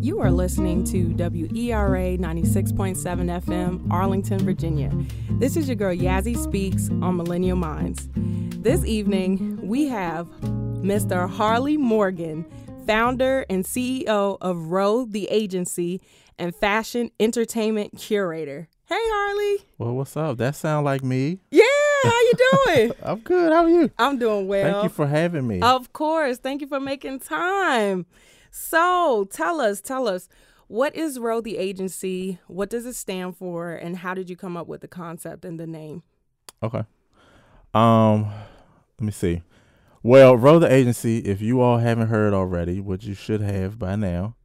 You are listening to WERA 96.7 FM, Arlington, Virginia. This is your girl Yazzie Speaks on Millennial Minds. This evening, we have Mr. Harley Morgan, founder and CEO of ROE the Agency and fashion entertainment curator. Hey, Harley. Well, what's up? That sound like me. Yeah, how you doing? I'm good. How are you? I'm doing well. Thank you for having me. Of course. Thank you for making time. So, tell us, tell us, what is ROE the Agency? What does it stand for? And how did you come up with the concept and the name? Okay. Um, let me see. Well, ROE the Agency, if you all haven't heard already, which you should have by now,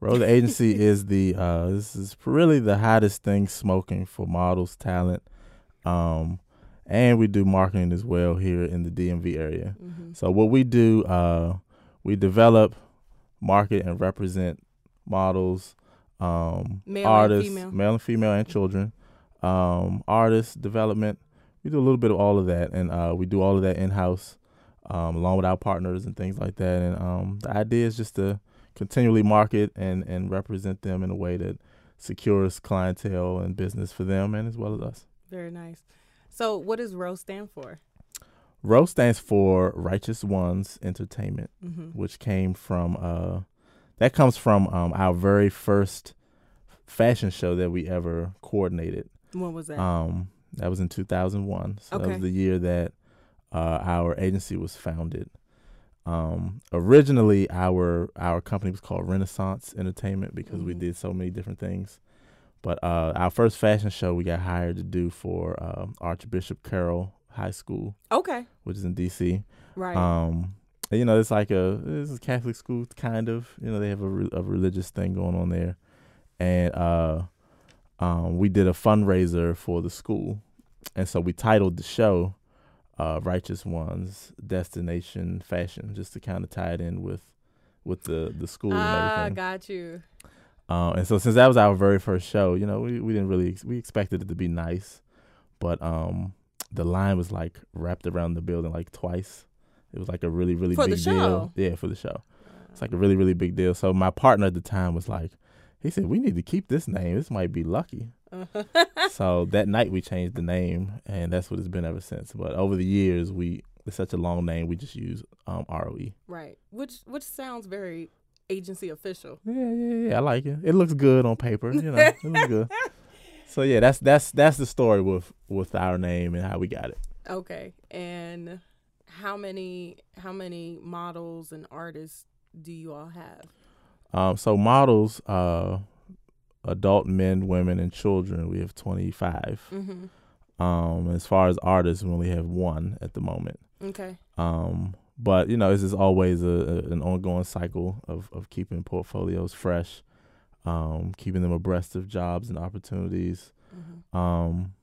ROE the Agency is the uh this is really the hottest thing smoking for models, talent. Um and we do marketing as well here in the DMV area. Mm-hmm. So what we do, uh we develop, market and represent models, um Male and artists, female. male and female and children, um, artists, development. We do a little bit of all of that and uh we do all of that in house, um, along with our partners and things like that. And um the idea is just to continually market and, and represent them in a way that secures clientele and business for them and as well as us. Very nice. So, what does ROE stand for? ROE stands for Righteous Ones Entertainment, Mm-hmm. which came from uh that comes from um our very first fashion show that we ever coordinated. What was that? Um that was in 2001. So that was the year that uh our agency was founded. Um originally our our company was called Renaissance Entertainment because we Mhm. did so many different things. But uh our first fashion show we got hired to do for uh, Archbishop Carroll High School, okay. which is in DC. Right. Um, and, you know, it's like a it's a Catholic school kind of. You know, they have a, re- a religious thing going on there, and uh, um, we did a fundraiser for the school, and so we titled the show uh, "Righteous Ones Destination Fashion," just to kind of tie it in with with the the school and ah, everything. got you. Uh, and so since that was our very first show, you know, we, we didn't really we expected it to be nice, but um, the line was like wrapped around the building like twice. It was like a really really For the big deal. Yeah, for the show. It's like a really really big deal. So my partner at the time was like, he said we need to keep this name. This might be lucky. so that night we changed the name, and that's what it's been ever since. But over the years, we it's such a long name, we just use um, ROE. right. Which which sounds very agency official. Yeah, yeah, yeah. I like it. It looks good on paper. You know, it looks good. So yeah, that's that's that's the story with with our name and how we got it. Okay. And how many how many models and artists do you all have? Um, so models, uh, adult men, women, and children, we have twenty five. Mm-hmm. Um, as far as artists, we only have one at the moment. Okay. Um, but you know, this is always a, a an ongoing cycle of of keeping portfolios fresh, um, keeping them abreast of jobs and opportunities. Mm-hmm. um,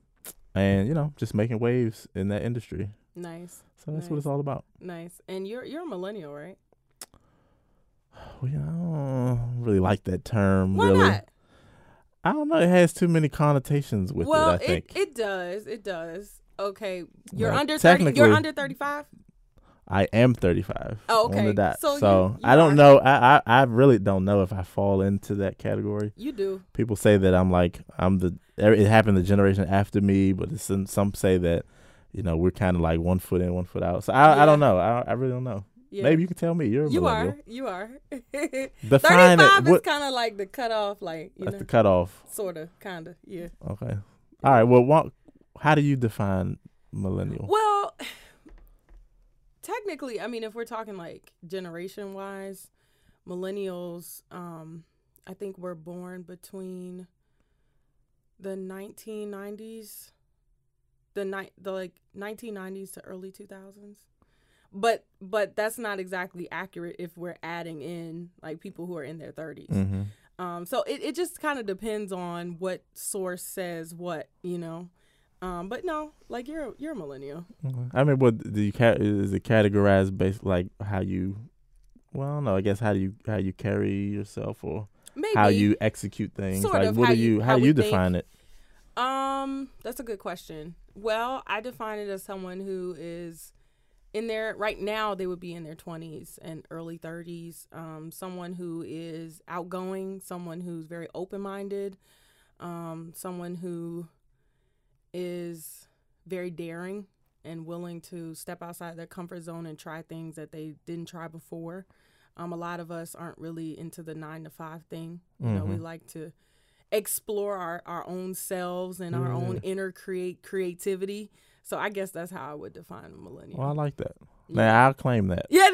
and you know, just making waves in that industry. Nice. So that's what it's all about. Nice. And you're you're a millennial, right? Well, you know, I don't really like that term. Why really, not? I don't know. It has too many connotations with well, it. I think it does. It does. Okay. You're Well, under 30 you're under 35? I am 35. Oh, okay. So So, you- you I don't are- know. I, I I really don't know if I fall into that category. You do. People say that I'm like I'm the. Er, it happened the generation after me, but it's some, some say that, you know, we're kind of like one foot in, one foot out. So I Yeah. I don't know. I I really don't know. Yeah. Maybe you can tell me. You're a you are. You are. Define 35 it. is kind of like the cutoff, like, you that's know, the cutoff. sort of, kind of, yeah. Okay. All right. Well, what, how do you define millennial? Well, technically, I mean, if we're talking like generation wise, millennials, um, I think were born between the 1990s, the night, the like 1990s to early 2000s. But but that's not exactly accurate if we're adding in like people who are in their 30s. Mm-hmm. Um, so it, it just kind of depends on what source says what, you know. Um, but no, like you're you're a millennial. I mean, what do you ca- is it categorized based like how you? Well, I don't know. I guess how do you how you carry yourself or Maybe how you execute things. Sort like of what how do you- you how how, do you think. define it? Um, that's a good question. Well, I define it as someone who is in their right now they would be in their 20s and early 30s um, someone who is outgoing someone who's very open-minded um, someone who is very daring and willing to step outside their comfort zone and try things that they didn't try before um, a lot of us aren't really into the nine to five thing you mm-hmm. know we mm-hmm. like to explore our, our own selves and our mm-hmm. own inner create creativity so I guess that's how I would define a millennial. Well, I like that. Yeah. Man, I'll claim that. Yeah,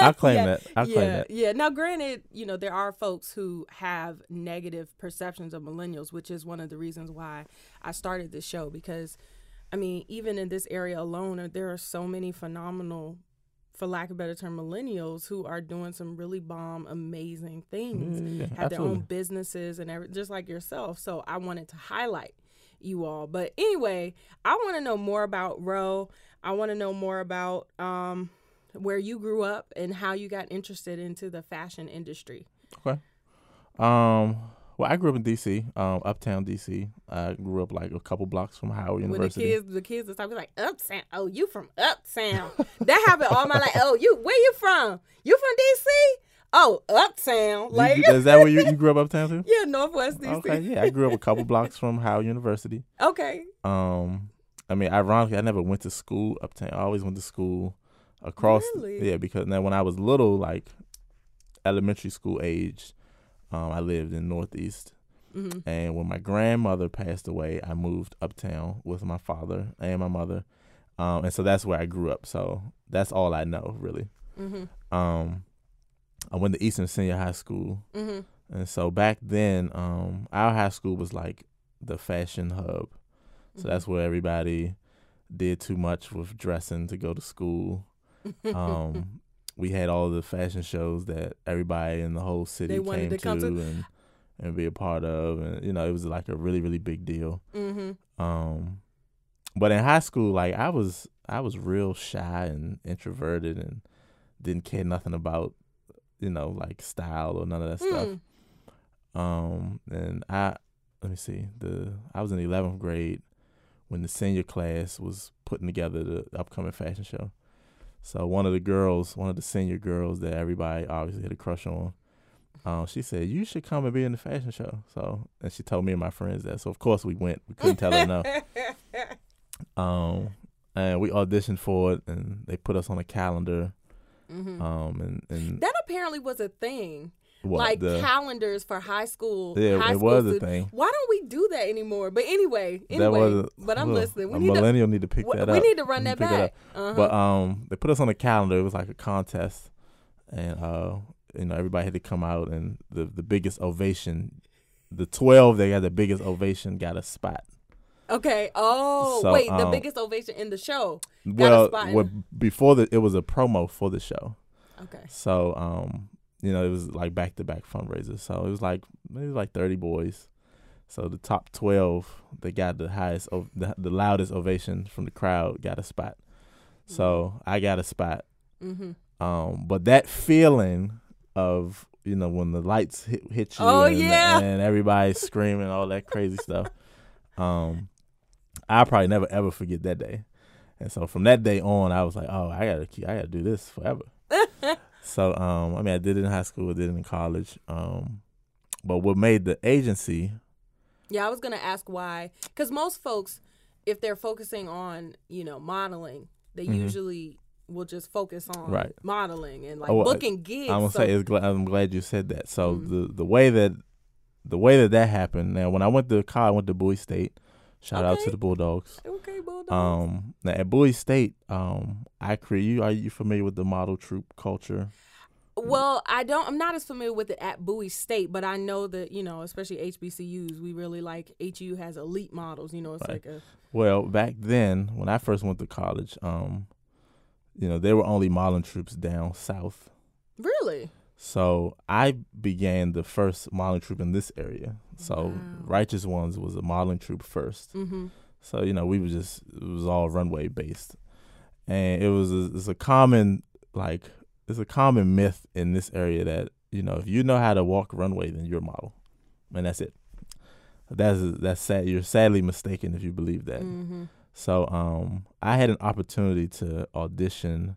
I'll claim yeah, that. I'll yeah, claim that. Yeah. Now, granted, you know there are folks who have negative perceptions of millennials, which is one of the reasons why I started this show. Because, I mean, even in this area alone, there are so many phenomenal for lack of better term, millennials who are doing some really bomb, amazing things, yeah, have absolutely. their own businesses and everything, just like yourself. So I wanted to highlight you all. But anyway, I want to know more about Roe. I want to know more about um, where you grew up and how you got interested into the fashion industry. Okay. Um. Well, I grew up in D.C., um, uptown D.C. I grew up like a couple blocks from Howard University. When the kids, the kids would talk like uptown. Oh, you from uptown? that happened all my life. Oh, you where you from? You from D.C.? Oh, uptown. Like is that where you, you grew up uptown too? Yeah, Northwest DC. Okay, yeah, I grew up a couple blocks from Howard University. Okay. Um, I mean, ironically, I never went to school uptown. I always went to school across. Really? Yeah, because now when I was little, like elementary school age, um, I lived in Northeast. Mm-hmm. And when my grandmother passed away, I moved uptown with my father and my mother, um, and so that's where I grew up. So that's all I know, really. Mm-hmm. Um, I went to Eastern Senior High School, mm-hmm. and so back then, um, our high school was like the fashion hub. So mm-hmm. that's where everybody did too much with dressing to go to school. Um, we had all the fashion shows that everybody in the whole city came to, to, and and be a part of, and you know it was like a really really big deal. Mm-hmm. Um, but in high school, like I was I was real shy and introverted and didn't care nothing about you know, like style or none of that mm. stuff. Um, and I let me see the I was in the eleventh grade when the senior class was putting together the upcoming fashion show. So one of the girls, one of the senior girls that everybody obviously had a crush on, um, she said, "You should come and be in the fashion show." So, and she told me and my friends that. So of course we went. We couldn't tell her no. Um, and we auditioned for it, and they put us on a calendar. Mm-hmm. Um, and, and that apparently was a thing. What, like the, calendars for high school. Yeah, high it school was students. a thing. Why don't we do that anymore? But anyway, anyway. A, but I'm listening. We a need millennial to, need to pick w- that we up. We need to run that back. Uh-huh. But um, they put us on a calendar. It was like a contest, and uh, you know, everybody had to come out, and the the biggest ovation, the twelve they got the biggest ovation got a spot. Okay. Oh, so, wait, the um, biggest ovation in the show. Well, well, before the it was a promo for the show. Okay. So, um, you know, it was like back to back fundraisers. So it was like maybe like thirty boys. So the top twelve, they got the highest, the, the loudest ovation from the crowd, got a spot. Mm-hmm. So I got a spot. Mm-hmm. Um, but that feeling of you know when the lights hit, hit you, oh, and, yeah. and everybody's screaming, all that crazy stuff. Um, I'll probably never ever forget that day. And so from that day on, I was like, oh, I gotta I gotta do this forever. so um, I mean, I did it in high school, I did it in college. Um, but what made the agency? Yeah, I was gonna ask why, because most folks, if they're focusing on you know modeling, they mm-hmm. usually will just focus on right. modeling and like oh, booking gigs. I'm gonna so. say glad, I'm glad you said that. So mm-hmm. the the way that the way that that happened. Now, when I went to college, I went to Bowie State. Shout okay. out to the Bulldogs. Okay, Bulldogs. Um, now at Bowie State, um, I create you. Are you familiar with the model troop culture? Well, I don't. I'm not as familiar with it at Bowie State, but I know that you know, especially HBCUs, we really like HU has elite models. You know, it's right. like a. Well, back then when I first went to college, um, you know, there were only modeling troops down south. Really. So I began the first modeling troop in this area. So wow. Righteous Ones was a modeling troop 1st mm-hmm. So you know we was just it was all runway based, and it was a, it's a common like it's a common myth in this area that you know if you know how to walk runway then you're a model, and that's it. That's that's sad. You're sadly mistaken if you believe that. Mm-hmm. So um, I had an opportunity to audition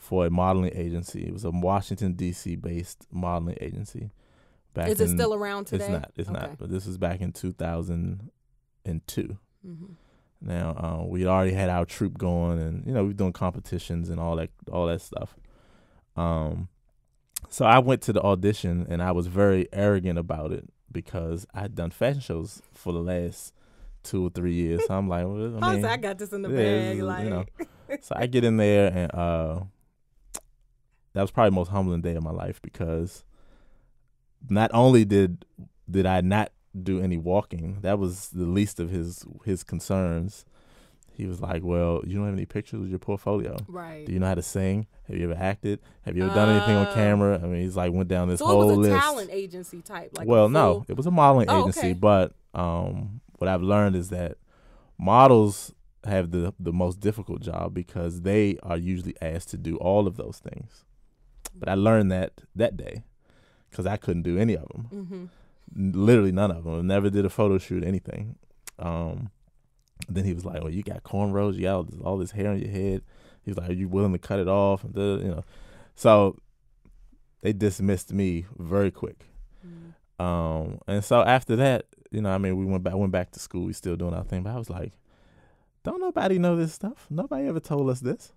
for a modeling agency. It was a Washington D.C. based modeling agency. Back is it still around today? It's not. It's okay. not. But this was back in 2002. Mm-hmm. Now uh, we already had our troop going, and you know we were doing competitions and all that, all that stuff. Um, so I went to the audition, and I was very arrogant about it because I had done fashion shows for the last two or three years. So I'm like, well, I, mean, I got this in the yeah, bag, like. You know. so I get in there, and uh, that was probably the most humbling day of my life because not only did did I not do any walking, that was the least of his his concerns. He was like, "Well, you don't have any pictures with your portfolio. Right? Do you know how to sing? Have you ever acted? Have you ever done anything on camera? I mean, he's like went down this so whole it was a list. talent agency type. Like well, no, it was a modeling oh, agency, okay. but um, what I've learned is that models have the the most difficult job because they are usually asked to do all of those things. But I learned that that day because I couldn't do any of them. Mm-hmm. Literally none of them. I never did a photo shoot, anything. Um, then he was like, "Well, you got cornrows, you got all this, all this hair on your head." He was like, "Are you willing to cut it off?" And you know, so they dismissed me very quick. Mm-hmm. Um, and so after that, you know, I mean, we went back, went back to school. We still doing our thing, but I was like, "Don't nobody know this stuff? Nobody ever told us this."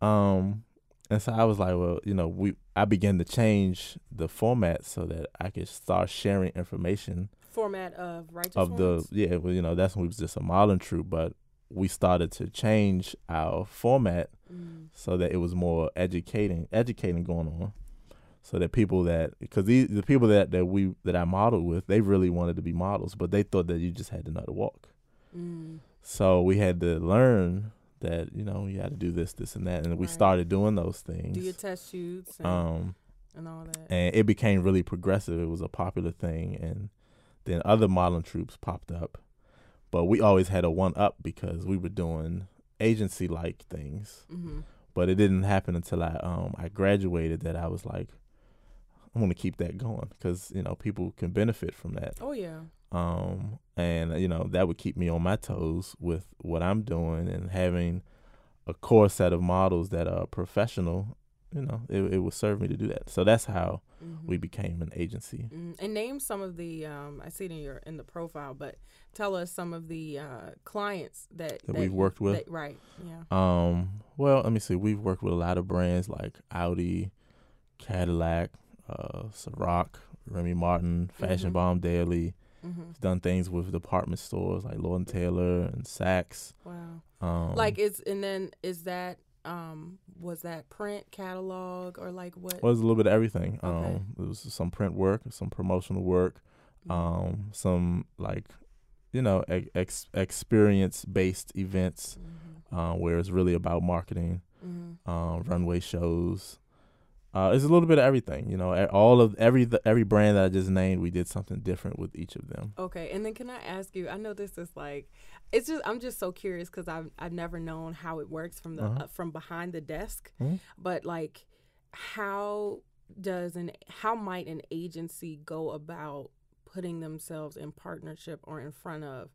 Um, and so I was like, well, you know, we I began to change the format so that I could start sharing information. Format of righteous of the yeah, well, you know, that's when we was just a modeling troop, but we started to change our format mm. so that it was more educating, educating going on, so that people that because the the people that that we that I modeled with, they really wanted to be models, but they thought that you just had to know to walk. Mm. So we had to learn that you know you had to do this, this, and that, and right. we started doing those things. Do your test shoots, and, um, and all that, and it became really progressive. It was a popular thing, and then other modeling troops popped up, but we always had a one up because we were doing agency like things. Mm-hmm. But it didn't happen until I um I graduated that I was like, I want to keep that going because you know people can benefit from that. Oh yeah. Um, and you know that would keep me on my toes with what I'm doing and having a core set of models that are professional. You know, it, it would serve me to do that. So that's how mm-hmm. we became an agency. Mm-hmm. And name some of the um, I see it in your in the profile, but tell us some of the uh, clients that, that, that we've worked with. That, right. Yeah. Um. Well, let me see. We've worked with a lot of brands like Audi, Cadillac, uh, Ciroc, Remy Martin, Fashion mm-hmm. Bomb Daily. Mm-hmm. He's done things with department stores like Lord and Taylor and Saks. Wow. Um, like is and then is that um was that print catalog or like what? Well, it was a little bit of everything. Okay. Um, it was some print work, some promotional work, mm-hmm. um, some like you know ex- experience based events mm-hmm. uh, where it's really about marketing, mm-hmm. uh, runway shows, uh, it's a little bit of everything, you know. All of every every brand that I just named, we did something different with each of them. Okay, and then can I ask you? I know this is like, it's just I'm just so curious because I've I've never known how it works from the uh-huh. uh, from behind the desk, mm-hmm. but like, how does an how might an agency go about putting themselves in partnership or in front of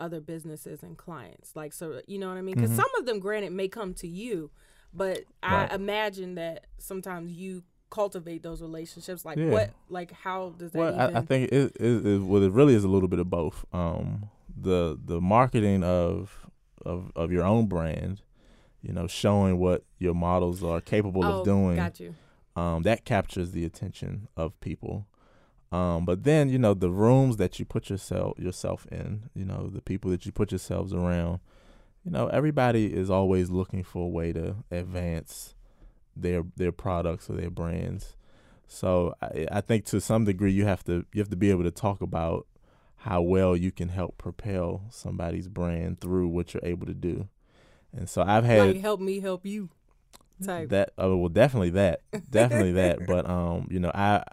other businesses and clients? Like, so you know what I mean? Because mm-hmm. some of them, granted, may come to you but right. I imagine that sometimes you cultivate those relationships. Like yeah. what, like how does that? Well, even... I, I, think it, it, it, well, it really is a little bit of both. Um, the the marketing of of of your own brand, you know, showing what your models are capable oh, of doing. Got you. Um, that captures the attention of people. Um, but then you know the rooms that you put yourself yourself in, you know, the people that you put yourselves around you know, everybody is always looking for a way to advance their their products or their brands. So I, I think to some degree you have to you have to be able to talk about how well you can help propel somebody's brand through what you're able to do. And so I've had like help me help you type. That oh well definitely that. definitely that. But um, you know, I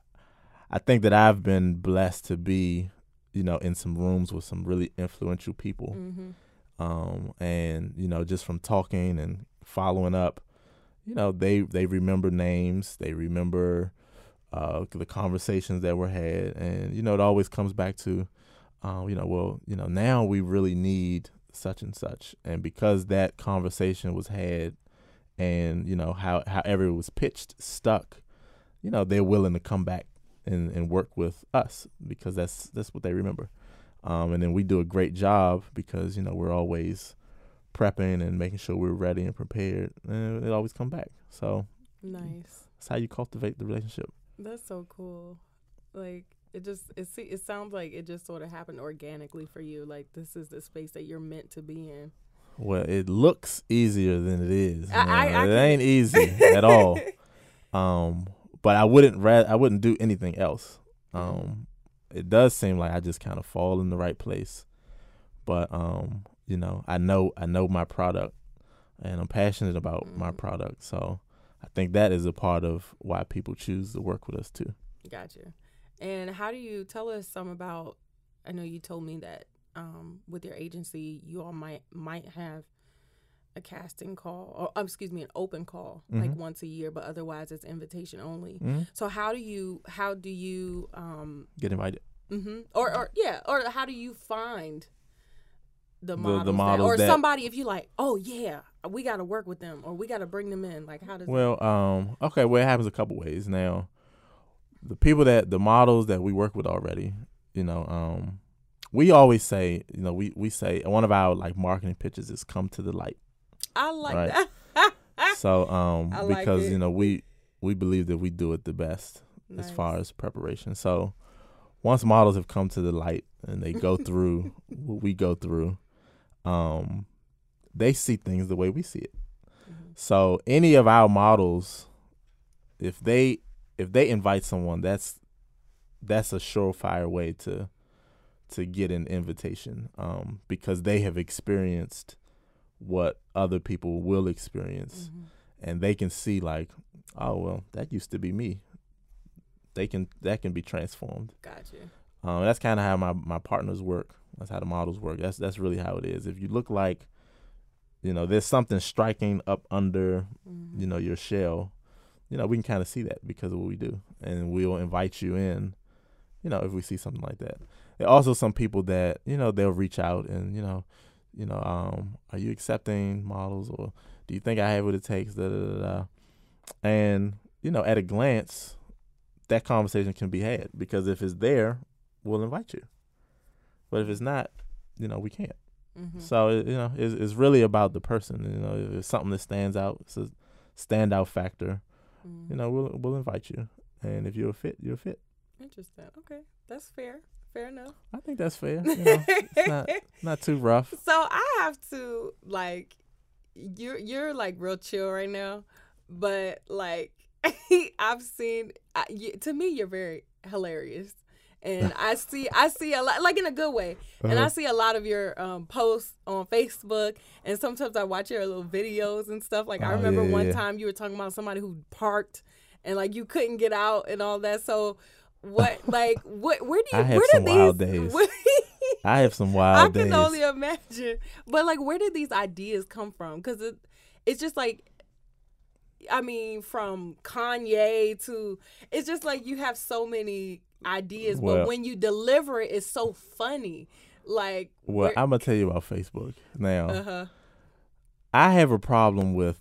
I think that I've been blessed to be, you know, in some rooms with some really influential people. Mm-hmm um, and you know just from talking and following up, you know they they remember names, they remember uh, the conversations that were had, and you know it always comes back to, uh, you know, well, you know now we really need such and such, and because that conversation was had, and you know how however it was pitched stuck, you know they're willing to come back and and work with us because that's that's what they remember, um, and then we do a great job because you know we're always prepping and making sure we're ready and prepared, and it always come back. So Nice. that's how you cultivate the relationship. That's so cool. Like it just it see it sounds like it just sort of happened organically for you. Like this is the space that you're meant to be in. Well, it looks easier than it is. I- I- I it ain't easy at all. Um, but I wouldn't ra- I wouldn't do anything else. Um, it does seem like I just kind of fall in the right place, but um, you know, I know I know my product, and I'm passionate about my Mhm. product. So I think that is a part of why people choose to work with us too. Gotcha. And how do you tell us some about? I know you told me that um, with your agency, you all might might have a casting call, or um, excuse me, an open call, like Mhm. once a year, but otherwise it's invitation only. Mhm. So how do you how do you um Get invited. mm-hmm. or or yeah or how do you find the The- the models, that- or that- somebody if you like oh yeah we got to work with them or we got to bring them in like how does Well, um, okay, well, it happens a couple ways. Now, the people that the models that we work with already, you know, um, we always say, you know, we we say one of our like marketing pitches is come to the light. I like right. that So, um, like because it. you know we we believe that we do it the best as far as preparation. So, once models have come to the light and they go through what we go through, um, they see things the way we see it. Mhm. So any of our models, if they if they invite someone, that's that's a surefire way to to get an invitation, um, because they have experienced what other people will experience, Mhm. and they can see like, oh well, that used to be me. They can that can be transformed. gotcha Um, that's kind of how my, my partners work. That's how the models work. That's that's really how it is. If you look like, you know, there's something striking up under, Mhm. you know, your shell, you know, we can kind of see that because of what we do, and we'll invite you in, you know, if we see something like that. There are also some people that you know they'll reach out and you know, you know, um, are you accepting models or do you think I have what it takes? Da, da, da, da. And you know, at a glance, that conversation can be had because if it's there, we'll invite you. But if it's not, you know, we can't. Mhm. So it, you know, it's, it's really about the person. You know, if it's something that stands out, it's a standout factor. Mhm. You know, we'll we'll invite you, and if you're a fit, you're a fit. interesting okay that's fair fair enough I think that's fair. You know, it's not not too rough. So I have to like you're you're like real chill right now, but like I've seen I, you, to me you're very hilarious. And I see I see a lot like in a good way. And I Uh-huh. see a lot of your um, posts on Facebook and sometimes I watch your little videos and stuff. Like I Oh, remember yeah, one yeah. time you were talking about somebody who parked and like you couldn't get out and all that. So what like what where do you I had where some did wild these days. where- I have some wild. I can days. only imagine. But like, where did these ideas come from? Because it, it's just like, I mean, from Kanye to it's just like you have so many ideas, but when you deliver it, it's so funny. Like, well, I'm gonna tell you about Facebook now. uh huh, I have a problem with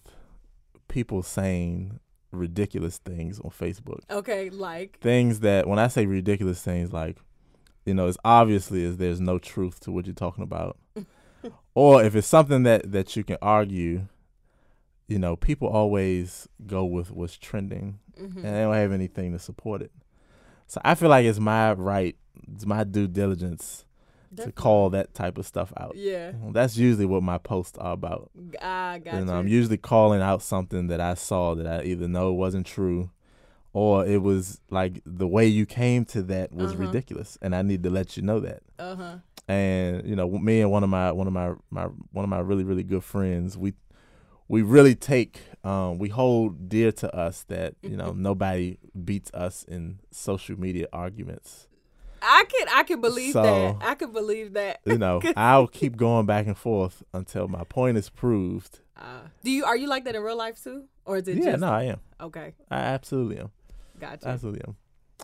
people saying ridiculous things on Facebook. okay, like, Things that when I say ridiculous things like, you know, as obviously as there's no truth to what you're talking about. or if it's something that that you can argue, you know, people always go with what's trending mhm. and they don't have anything to support it. So I feel like it's my right, it's my due diligence to call that type of stuff out. yeah, That's usually what my posts are about. I got And you. I'm usually calling out something that I saw that I either know wasn't true or it was like the way you came to that was Uh-huh. ridiculous and I need to let you know that. uh huh. And you know, me and one of my one of my, my one of my really really good friends, we we really take um we hold dear to us that, you know, nobody beats us in social media arguments. I can I can believe So- that. I can believe that. You know, I'll keep going back and forth until my point is proved. Uh, do you are you like that in real life too, or is it Yeah, just no, I am. okay? I absolutely am. Gotcha. Absolutely am.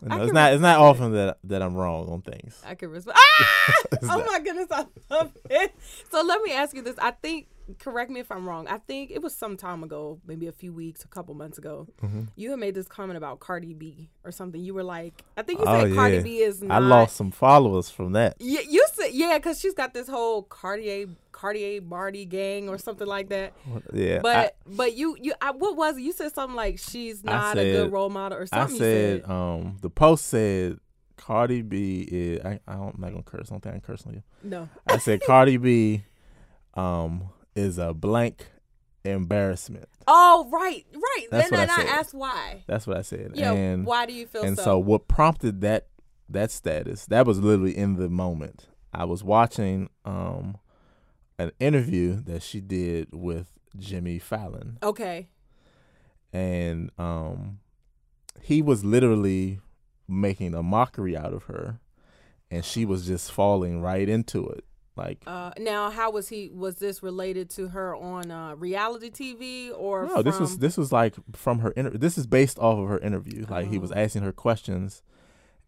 No, it's not. It's not often that that I'm wrong on things. I can respect. Ah! Oh my goodness, I love it. So let me ask you this. I think, correct me if I'm wrong. I think it was some time ago, maybe a few weeks, a couple months ago. Mm-hmm. You had made this comment about Cardi B or something. You were like, I think you Oh, said Cardi. B is not. I lost some followers from that. Yeah, you said yeah, because she's got this whole Cartier Cartier Barty gang or something like that. Yeah, I- But but you you I, what was it? You said something like she's I not a good role model or I something. said, you said. um, the post said Cardi B is. I, I don't, I'm not gonna curse. I don't think I can curse on you. no. I said Cardi B, um, is a blank embarrassment. Oh right right. That's then what I I, asked why. That's what I said. Yeah. and why do you feel and so? so what prompted that that status? That was literally in the moment. I was watching um an interview that she did with Jimmy Fallon. okay. and um he was literally making a mockery out of her and she was just falling right into it like Uh, now, how was he? Was this related to her on uh, reality TV or? no this was this was like from her inter- this is based off of her interview like he was Oh. asking her questions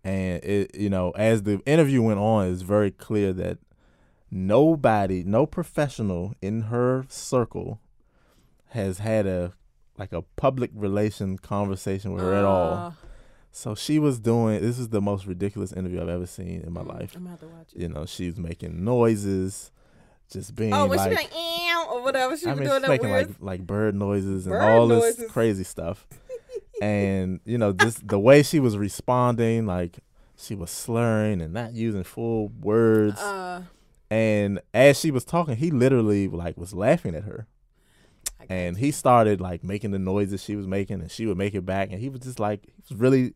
and it you know as the interview went on it's very clear that nobody no professional in her circle has had a like a public relation conversation with her at all Uh, So she was doing. This is the most ridiculous interview I've ever seen in my mm, life. I'm gonna watch it. You know, she's making noises, just being Oh, was like, she like "Ew," or whatever? She I was mean, doing she's making weird. like like bird noises and Bird all this crazy stuff. and you know, this the way she was responding, like she was slurring and not using full words. uh, and as she was talking, he literally like was laughing at her. And he started like making the noises she was making, and she would make it back, and he was just like he was really,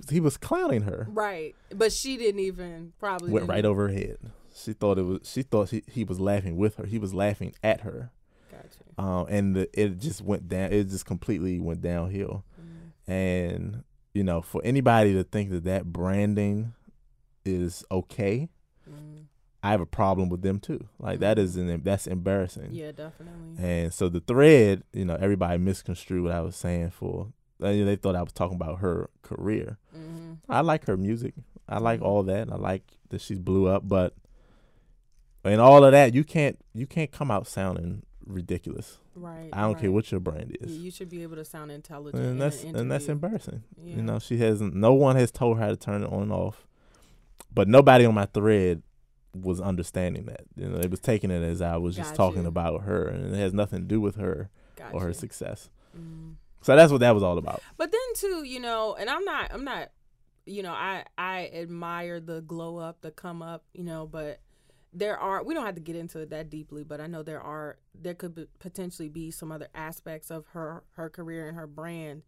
he was, he was clowning her. right, but she didn't even probably went right over her head. She thought it was. She thought he, he was laughing with her. He was laughing at her, Gotcha. um, and the, it just went down. It just completely went downhill. Mm. And you know, for anybody to think that that branding is okay, Mm. I have a problem with them too. Like that is an that's embarrassing. Yeah, definitely. And so the thread, you know, everybody misconstrued what I was saying for. They thought I was talking about her career. hmm I like her music. I like Mhm. all that. I like that she's blew up, but in all of that, you can't you can't come out sounding ridiculous. Right. I don't care what your brand is. you should be able to sound intelligent. and in that's an and that's embarrassing. Yeah. You know, she hasn't no one has told her how to turn it on and off. But nobody on my thread was understanding that. You know, they was taking it as I was just talking about her and it has nothing to do with her or her success. Mm. So that's what that was all about. But then too, you know, and I'm not, I'm not, you know, I I admire the glow up, the come up, you know, but there are we don't have to get into it that deeply, but I know there are there could be, potentially be some other aspects of her her career and her brand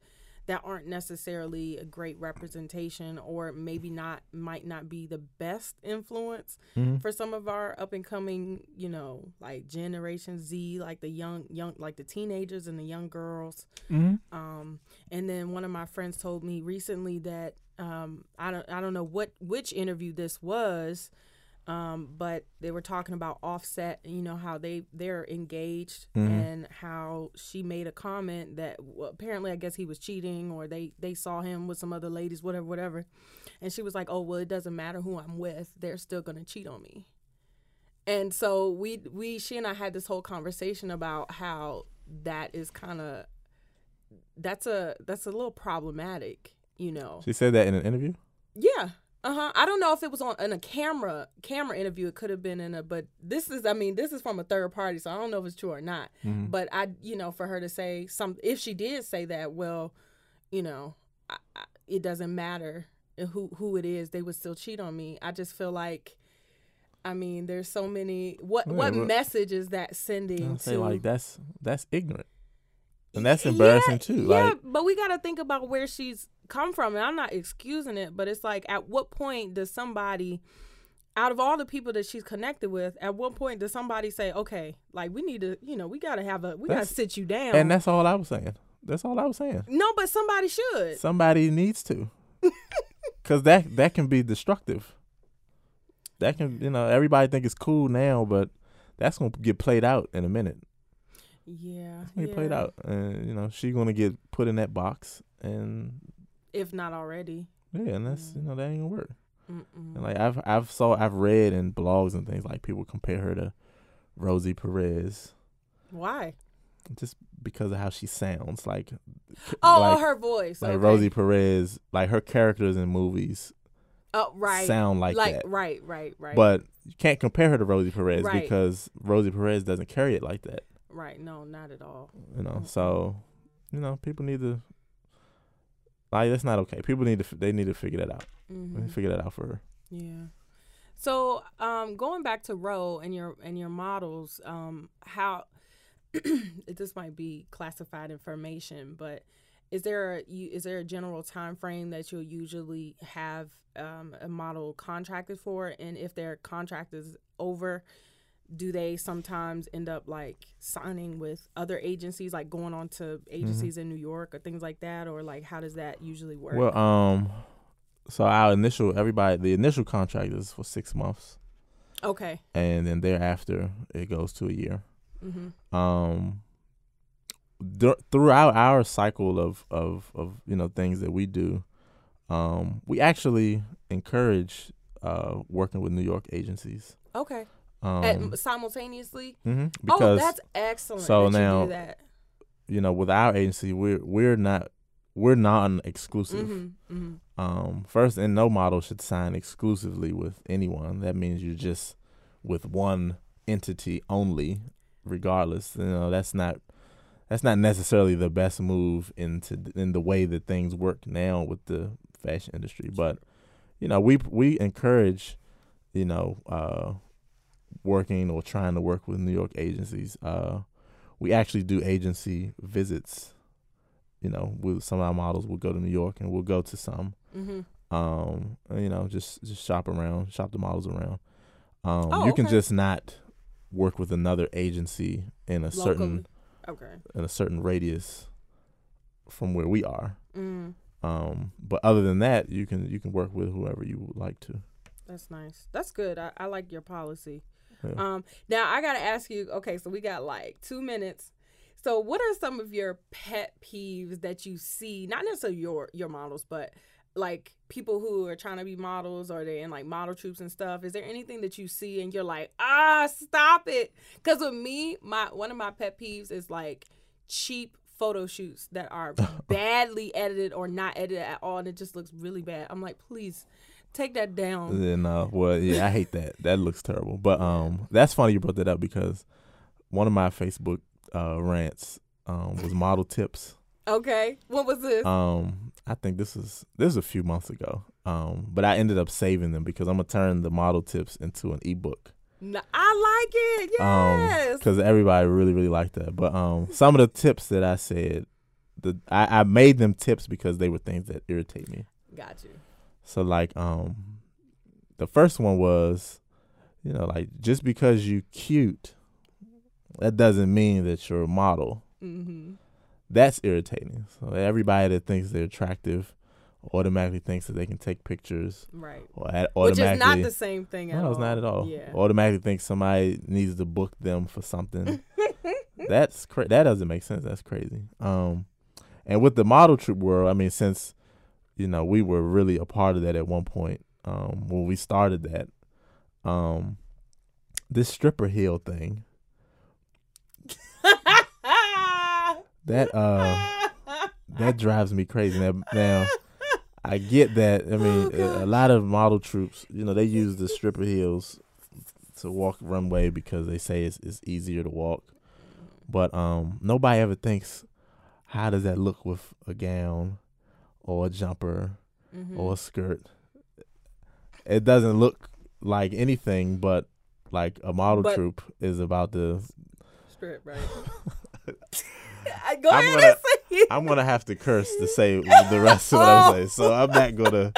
that aren't necessarily a great representation or maybe not might not be the best influence Mm-hmm. for some of our up and coming, you know, like Generation Z, like the young young like the teenagers and the young girls. Mm-hmm. Um, and then one of my friends told me recently that um, I don't I don't know what which interview this was, um, but they were talking about Offset. You know how they they're engaged Mhm. and how she made a comment that well, apparently I guess he was cheating or they they saw him with some other ladies, whatever, whatever. And she was like, "Oh well, it doesn't matter who I'm with; they're still gonna cheat on me." And so we we she and I had this whole conversation about how that is kind of that's a that's a little problematic, you know. She said that in an interview. Yeah. Uh huh. I don't know if it was on in a camera camera interview. It could have been in a, but this is I mean this is from a third party, so I don't know if it's true or not. Mhm. But I you know for her to say some if she did say that, well, you know, I, I, it doesn't matter who who it is, they would still cheat on me. I just feel like. I mean, there's so many. What Yeah, what message is that sending say to? like that's that's ignorant, and that's Yeah, embarrassing too. Yeah, Like but we got to think about where she's come from, and I'm not excusing it, but it's like, at what point does somebody, out of all the people that she's connected with, at what point does somebody say, okay, like we need to, you know, we got to have a, we got to sit you down. and that's all I was saying. That's all I was saying. no, but somebody should. Somebody needs to, because that that can be destructive. That can you know everybody think it's cool now, but that's gonna get played out in a minute. Yeah, Get yeah. played out, and you know she gonna get put in that box, and if not already. Yeah, and that's you know that ain't gonna work. Mm-mm. And like I've I've saw I've read in blogs and things like people compare her to Rosie Perez Why? just because of how she sounds. Like oh, oh, like, oh, her voice. like okay. Rosie Perez, like her characters in movies Oh, right. sound like, that. Right, right, right. But you can't compare her to Rosie Perez Right. because Rosie Perez doesn't carry it like that. right. No, not at all. You know, Mm-mm. so you know people need to like that's not okay. People need to they need to figure that out. They need hmm figure that out for her. Yeah. So, um, going back to Roe and your and your models, um, how this might be classified information, but is there a, you, is there a general time frame that you'll usually have um, a model contracted for, and if their contract is over, do they sometimes end up like signing with other agencies, like going on to agencies in New York or things like that, or like how does that usually work? Well, um, so our initial everybody the initial contract is for six months, okay. and then thereafter it goes to a year. Mm-hmm. Um, dur- throughout our cycle of of of you know things that we do, um, we actually encourage uh working with New York agencies. Okay. Um, At, simultaneously. mhm, oh, because that's excellent. so that you now- do that. you know with our agency we're we're not we're non-exclusive. Mm-hmm, mm-hmm. Um, first, and no model should sign exclusively with anyone. That means you're just with one entity only, regardless. You know that's not that's not necessarily the best move into in the way that things work now with the fashion industry. But you know, we we encourage you know uh, working or trying to work with New York agencies. Uh, we actually do agency visits. You know, with some of our models, we'll go to New York and we'll go to some Mm-hmm. um you know just just shop around shop the models around um Oh, you can okay. just not work with another agency in a certain Okay. in a certain radius from where we are Mm, um but other than that you can you can work with whoever you would like to that's nice. That's good. I, I like your policy. Yeah. Um, now I gotta ask you. Okay, so we got like two minutes. So, what are some of your pet peeves that you see? Not necessarily your your models, but like people who are trying to be models or they're in like model troops and stuff. Is there anything that you see and you're like, ah, stop it? Because with me, my one of my pet peeves is like cheap photo shoots that are badly edited or not edited at all, and it just looks really bad. I'm like, please take that down. then uh well yeah i hate that that looks terrible but um that's funny you brought that up because one of my facebook uh rants um was model tips Okay, what was this? Um, I think this is this is a few months ago. Um, but I ended up saving them because I'm gonna turn the model tips into an ebook. No, I like it. Yes. because everybody really really liked that. But um, some of the tips that I said, the I, I made them tips because they were things that irritate me. Got you. So like um, the first one was, you know, like just because you cute, that doesn't mean that you're a model. Mm-hmm. That's irritating. So everybody that thinks they're attractive automatically thinks that they can take pictures Right. or ad- Which is automatically. not the same thing at no, all. it's not at all. Yeah. Automatically thinks somebody needs to book them for something. That's cra- that doesn't make sense. That's crazy. Um, and with the model troop world, I mean, since you know we were really a part of that at one point, um, when we started that, um, this stripper heel thing that uh that drives me crazy. Now, now I get that. I mean, Oh, a, a lot of model troops, you know, they use the stripper heels to walk runway because they say it's, it's easier to walk. But um, nobody ever thinks, how does that look with a gown or a jumper Mhm. or a skirt? It doesn't look like anything but like a model But- troop is about to. strip, right? Go I'm ahead gonna- and say. I'm gonna have to curse to say the rest of what I'm saying, so I'm not gonna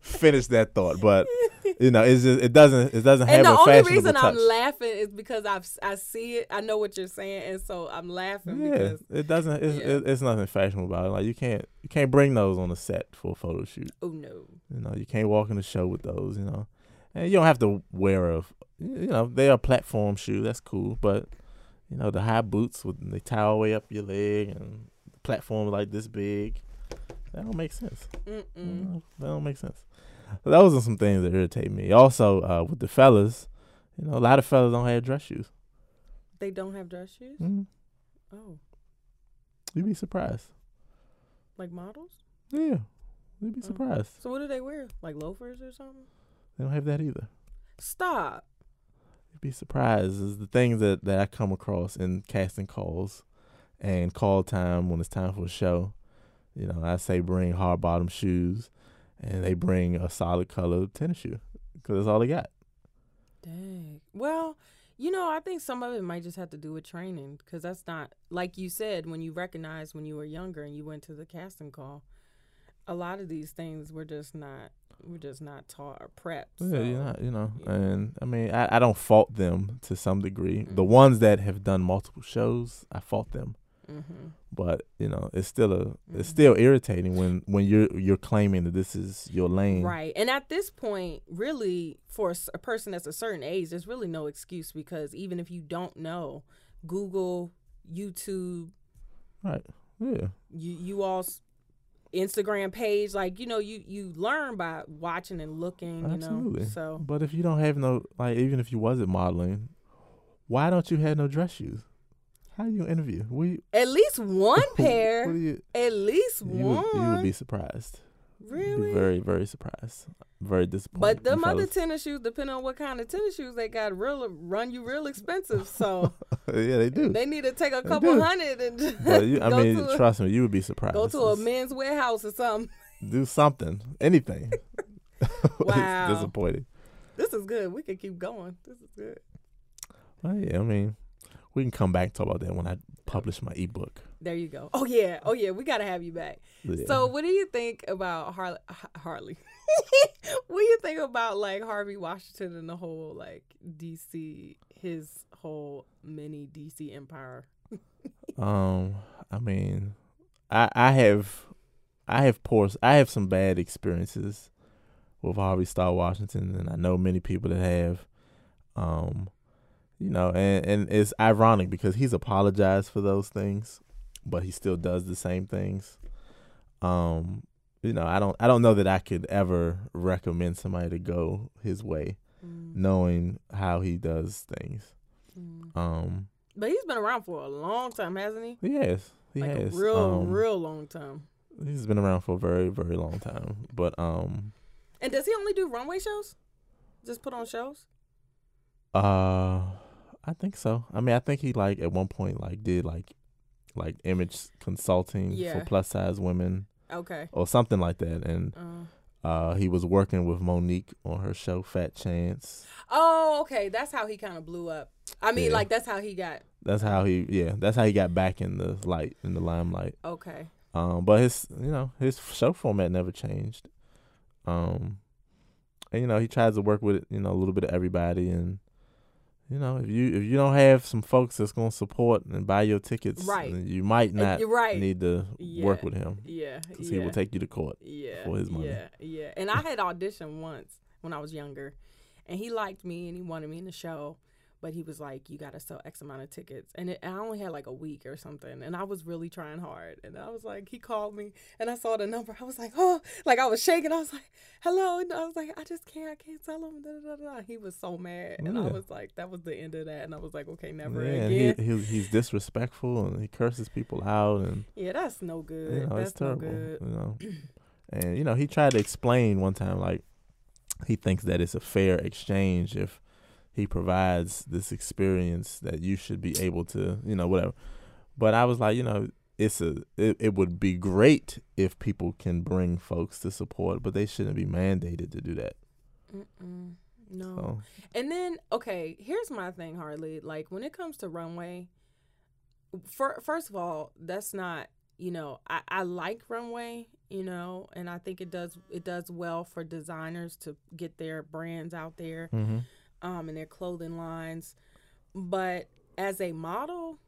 finish that thought. But you know, it's just it doesn't it doesn't have and the only reason touch. I'm laughing is because I've I see it. I know what you're saying, and so I'm laughing yeah, because it doesn't. It's, Yeah. it, it's nothing fashionable about it. Like you can't you can't bring those on a set for a photo shoot. oh no, You know, you can't walk in the show with those. You know, and you don't have to wear a you know they are platform shoe. That's cool, but you know the high boots with they tie all the way up your leg and the platform like this big. That don't make sense. Mm-mm. Mm, That don't make sense. Those are some things that irritate me. Also, uh, with the fellas, you know, a lot of fellas don't have dress shoes. They don't have dress shoes. Mm, Oh, you'd be surprised. like models. Yeah, you'd be Oh. surprised. So what do they wear? Like loafers or something? They don't have that either. Stop. You'd be surprised. Is the things that that I come across in casting calls and call time when it's time for a show. You know, I say bring hard bottom shoes, and they bring a solid color tennis shoe because that's all they got. Dang. Well, you know, I think some of it might just have to do with training because that's not like you said when you recognized when you were younger and you went to the casting call. A lot of these things were just not we're just not taught or prepped. Yeah, so, you're not, you know, yeah. and I mean, I, I don't fault them to some degree. The Mhm. ones that have done multiple shows, I fault them. Mhm. But you know, it's still a, it's Mhm. still irritating when when you're you're claiming that this is your lane. Right. And at this point, really, for a person that's a certain age, there's really no excuse because even if you don't know, Google, YouTube, Right. Yeah. you you all Instagram page, like you know, you you learn by watching and looking. You Absolutely. know, so But if you don't have no like, even if you wasn't modeling, why don't you have no dress shoes? How do you interview? We at least one what pair. do you? At least You one. would, you would be surprised. Really. Be very very surprised. Very disappointed. but them other tennis shoes, depending on what kind of tennis shoes they got, real run you real expensive. So yeah, they do. they need to take a couple hundred and but you, I mean, a- trust me, you would be surprised. Go to a Men's Wearhouse or something. do something, anything. Wow. it's disappointing. This is good. We can keep going. This is good. Well, yeah, I mean, we can come back and talk about that when I publish my ebook. There you go. Oh yeah. Oh yeah. We gotta have you back. Yeah. So, what do you think about Harley? Harley. what do you think about like Harvey Washington and the whole like DC, his whole mini DC empire? Um, I mean, I I have I have poor I have some bad experiences with Harvey Star Washington, and I know many people that have. Um, you know, and and it's ironic because he's apologized for those things, but he still does the same things. Um, you know, I don't I don't know that I could ever recommend somebody to go his way, Mm, knowing how he does things. mm. Um, But he's been around for a long time, hasn't he? he has. He like has. a real, Um, real long time. He's been around for a very, very long time. But um And does he only do runway shows? Just put on shows? uh I think so. I mean I think he like at one point like did like like image consulting Yeah. for plus size women Okay. or something like that. And Uh, uh he was working with Mo'Nique on her show Fat Chance. oh, okay. That's how he kind of blew up. I mean, Yeah. like that's how he got. That's how he yeah, that's how he got back in the light in the limelight. Okay. Um, but his you know his show format never changed. Um, and you know he tries to work with you know a little bit of everybody, and you know if you if you don't have some folks that's gonna support and buy your tickets, Right. you might not right. need to work with him yeah. because yeah. he will take you to court. yeah, for his money. Yeah, yeah. And I had auditioned once when I was younger, and he liked me and he wanted me in the show, but he was like, "You got to sell X amount of tickets," and it, I only had like a week or something, and I was really trying hard, and I was like, he called me, and I saw the number, I was like, oh, like I was shaking, I was like, hello, and I was like, I just can't, I can't tell him, da, da, da, da. He was so mad, and I was like, that was the end of that, and I was like, okay, never yeah, again. he, he he's disrespectful and he curses people out and yeah, that's no good. you know that's it's terrible. no good. You know, and you know he tried to explain one time like he thinks that it's a fair exchange if he provides this experience that you should be able to you know whatever. But I was like, you know, it's a it, it would be great if people can bring folks to support, but they shouldn't be mandated to do that. Mm-mm. No. So And then, okay, here's my thing, Harley. Like when it comes to runway, for, first of all, that's not you know I, I like runway, you know, and I think it does it does well for designers to get their brands out there, hmm um, and their clothing lines. But as a model,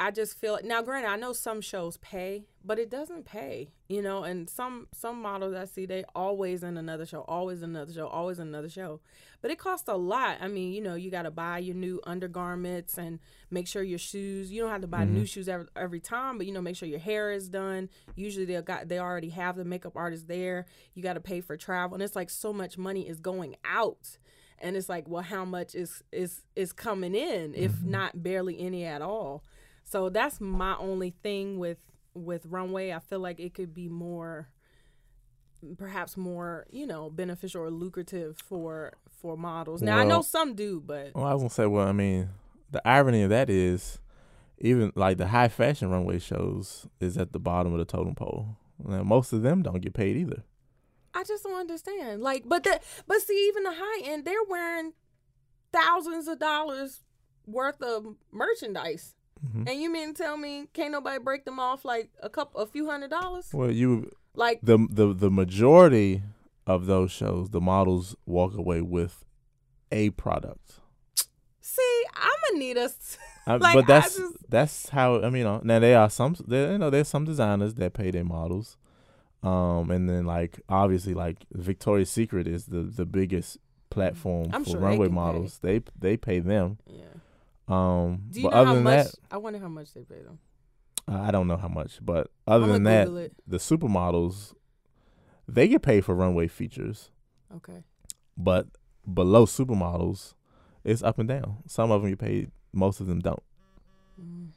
I just feel now. Granted, I know some shows pay, but it doesn't pay, you know. And some some models I see they always in another show, always another show, always another show. But it costs a lot. I mean, you know, you got to buy your new undergarments and make sure your shoes. You don't have to buy new shoes every, every time, but you know, make sure your hair is done. Usually they got they already have the makeup artist there. You got to pay for travel, and it's like so much money is going out and it's like well how much is is is coming in if mm-hmm. not barely any at all so that's my only thing with with runway i feel like it could be more perhaps more you know beneficial or lucrative for for models now i know some do but Well, I was gonna say, well, I mean, the irony of that is, even like the high fashion runway shows is at the bottom of the totem pole. Now, most of them don't get paid either. I just don't understand like but the but see even the high end they're wearing thousands of dollars worth of merchandise Mhm. and you mean tell me can't nobody break them off like a couple a few hundred dollars Well, you like the the the majority of those shows, the models walk away with a product. See, I'm gonna need us. Like, but that's just- that's how I mean. You now there are some there you know there's some designers that pay their models, um, and then like obviously like Victoria's Secret is the the biggest platform I'm for sure they runway pay. models. They they pay them. Yeah. Um, Do you but know other how than much? that, I wonder how much they pay them. I don't know how much. But other I'm than that, it. the supermodels they get paid for runway features, Okay. but below supermodels, it's up and down. Some of them get paid, most of them don't. Mm.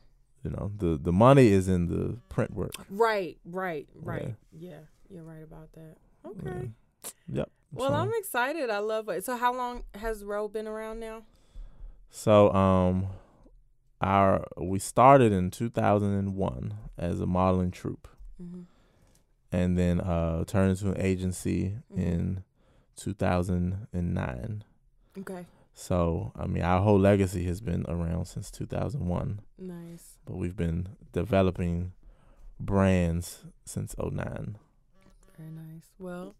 You know, the the money is in the print work. Right. Right. Right. Yeah. You're right about that. Okay. Yeah. Yep. Well, so, I'm excited. I love it. So, how long has ROE been around now? so um our we started in 2001 as a modeling troupe Mm-hmm. and then uh turned into an agency Mhm. in 2009. Okay. So, I mean, our whole legacy has been around since 2001, Nice. But we've been developing brands since 09. Very nice. Well,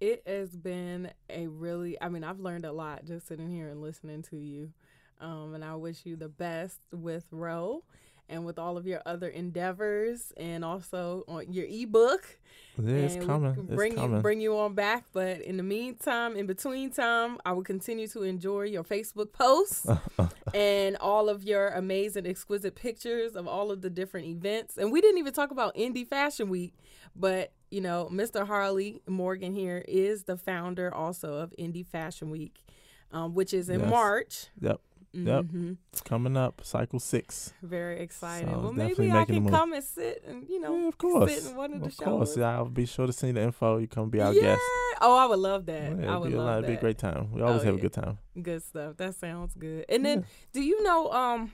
it has been a really, I mean, I've learned a lot just sitting here and listening to you. Um, and I wish you the best with ROE and with all of your other endeavors and also on your ebook. Yeah, it's coming. can It's bring coming. you bring you on back. But in the meantime, in between time, I will continue to enjoy your Facebook posts and all of your amazing, exquisite pictures of all of the different events. And we didn't even talk about Indie Fashion Week, but you know, Mr. Harley Morgan here is the founder also of Indie Fashion Week, um, which is in Yes. March. Yep. Yep. Mhm. It's coming up, cycle six. Very excited. So well, maybe I can come and sit and you know yeah, of course. sit in one of the of shows. course. Yeah, I'll be sure to send you the info. You come be our yeah. guest. Oh, I would love that. Yeah, I would be a love It'd be a great time. We always Oh, have yeah. a good time. Good stuff. That sounds good. And then, do you know? Um,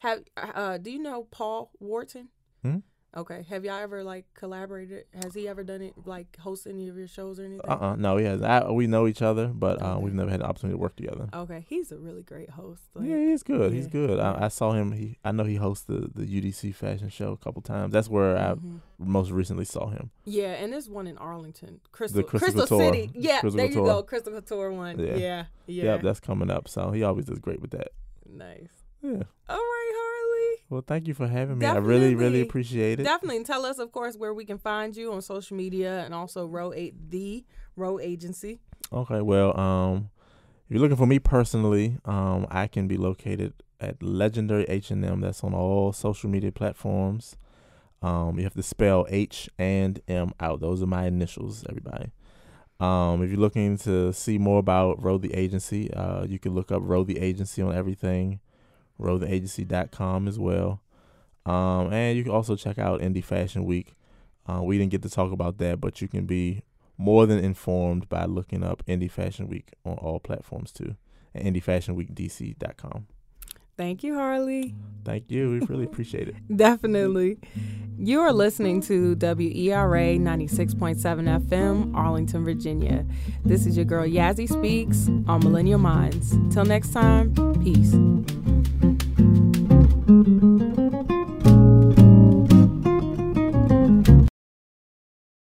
have uh, do you know Paul Wharton? Hmm? Okay. Have y'all ever like collaborated? Has he ever done it like host any of your shows or anything? Uh uh No, yeah. I, we know each other, but uh, Okay. we've never had the opportunity to work together. Okay, he's a really great host. Like, yeah, he's good. He's good. I, I saw him. He, I know he hosts the, the UDC fashion show a couple times. That's where I mhm. most recently saw him. Yeah, and there's one in Arlington, Crystal, Crystal Crystal. City. Yeah, Crystal there you go, Crystal Couture one. Yeah. Yeah, yeah, Yep, that's coming up. So he always does great with that. nice. Yeah. All right. Well, thank you for having me. I really, really appreciate it. Definitely. And tell us, of course, where we can find you on social media and also ROE Eight the ROE Agency. Okay, well, um, if you're looking for me personally, um, I can be located at Legendary H and M. That's on all social media platforms. Um, you have to spell H and M out. Those are my initials, everybody. Um, if you're looking to see more about ROE the Agency, uh, you can look up ROE the Agency on everything, rowtheagency.com as well. Um, and you can also check out Indie Fashion Week. Uh, we didn't get to talk about that, but you can be more than informed by looking up Indie Fashion Week on all platforms too, at IndieFashionWeekDC.com. Thank you, Harley. Thank you. We really appreciate it. Definitely. You are listening to WERA 96.7 FM, Arlington, Virginia. This is your girl Yazzie Speaks on Millennial Minds. Till next time, peace. Bye.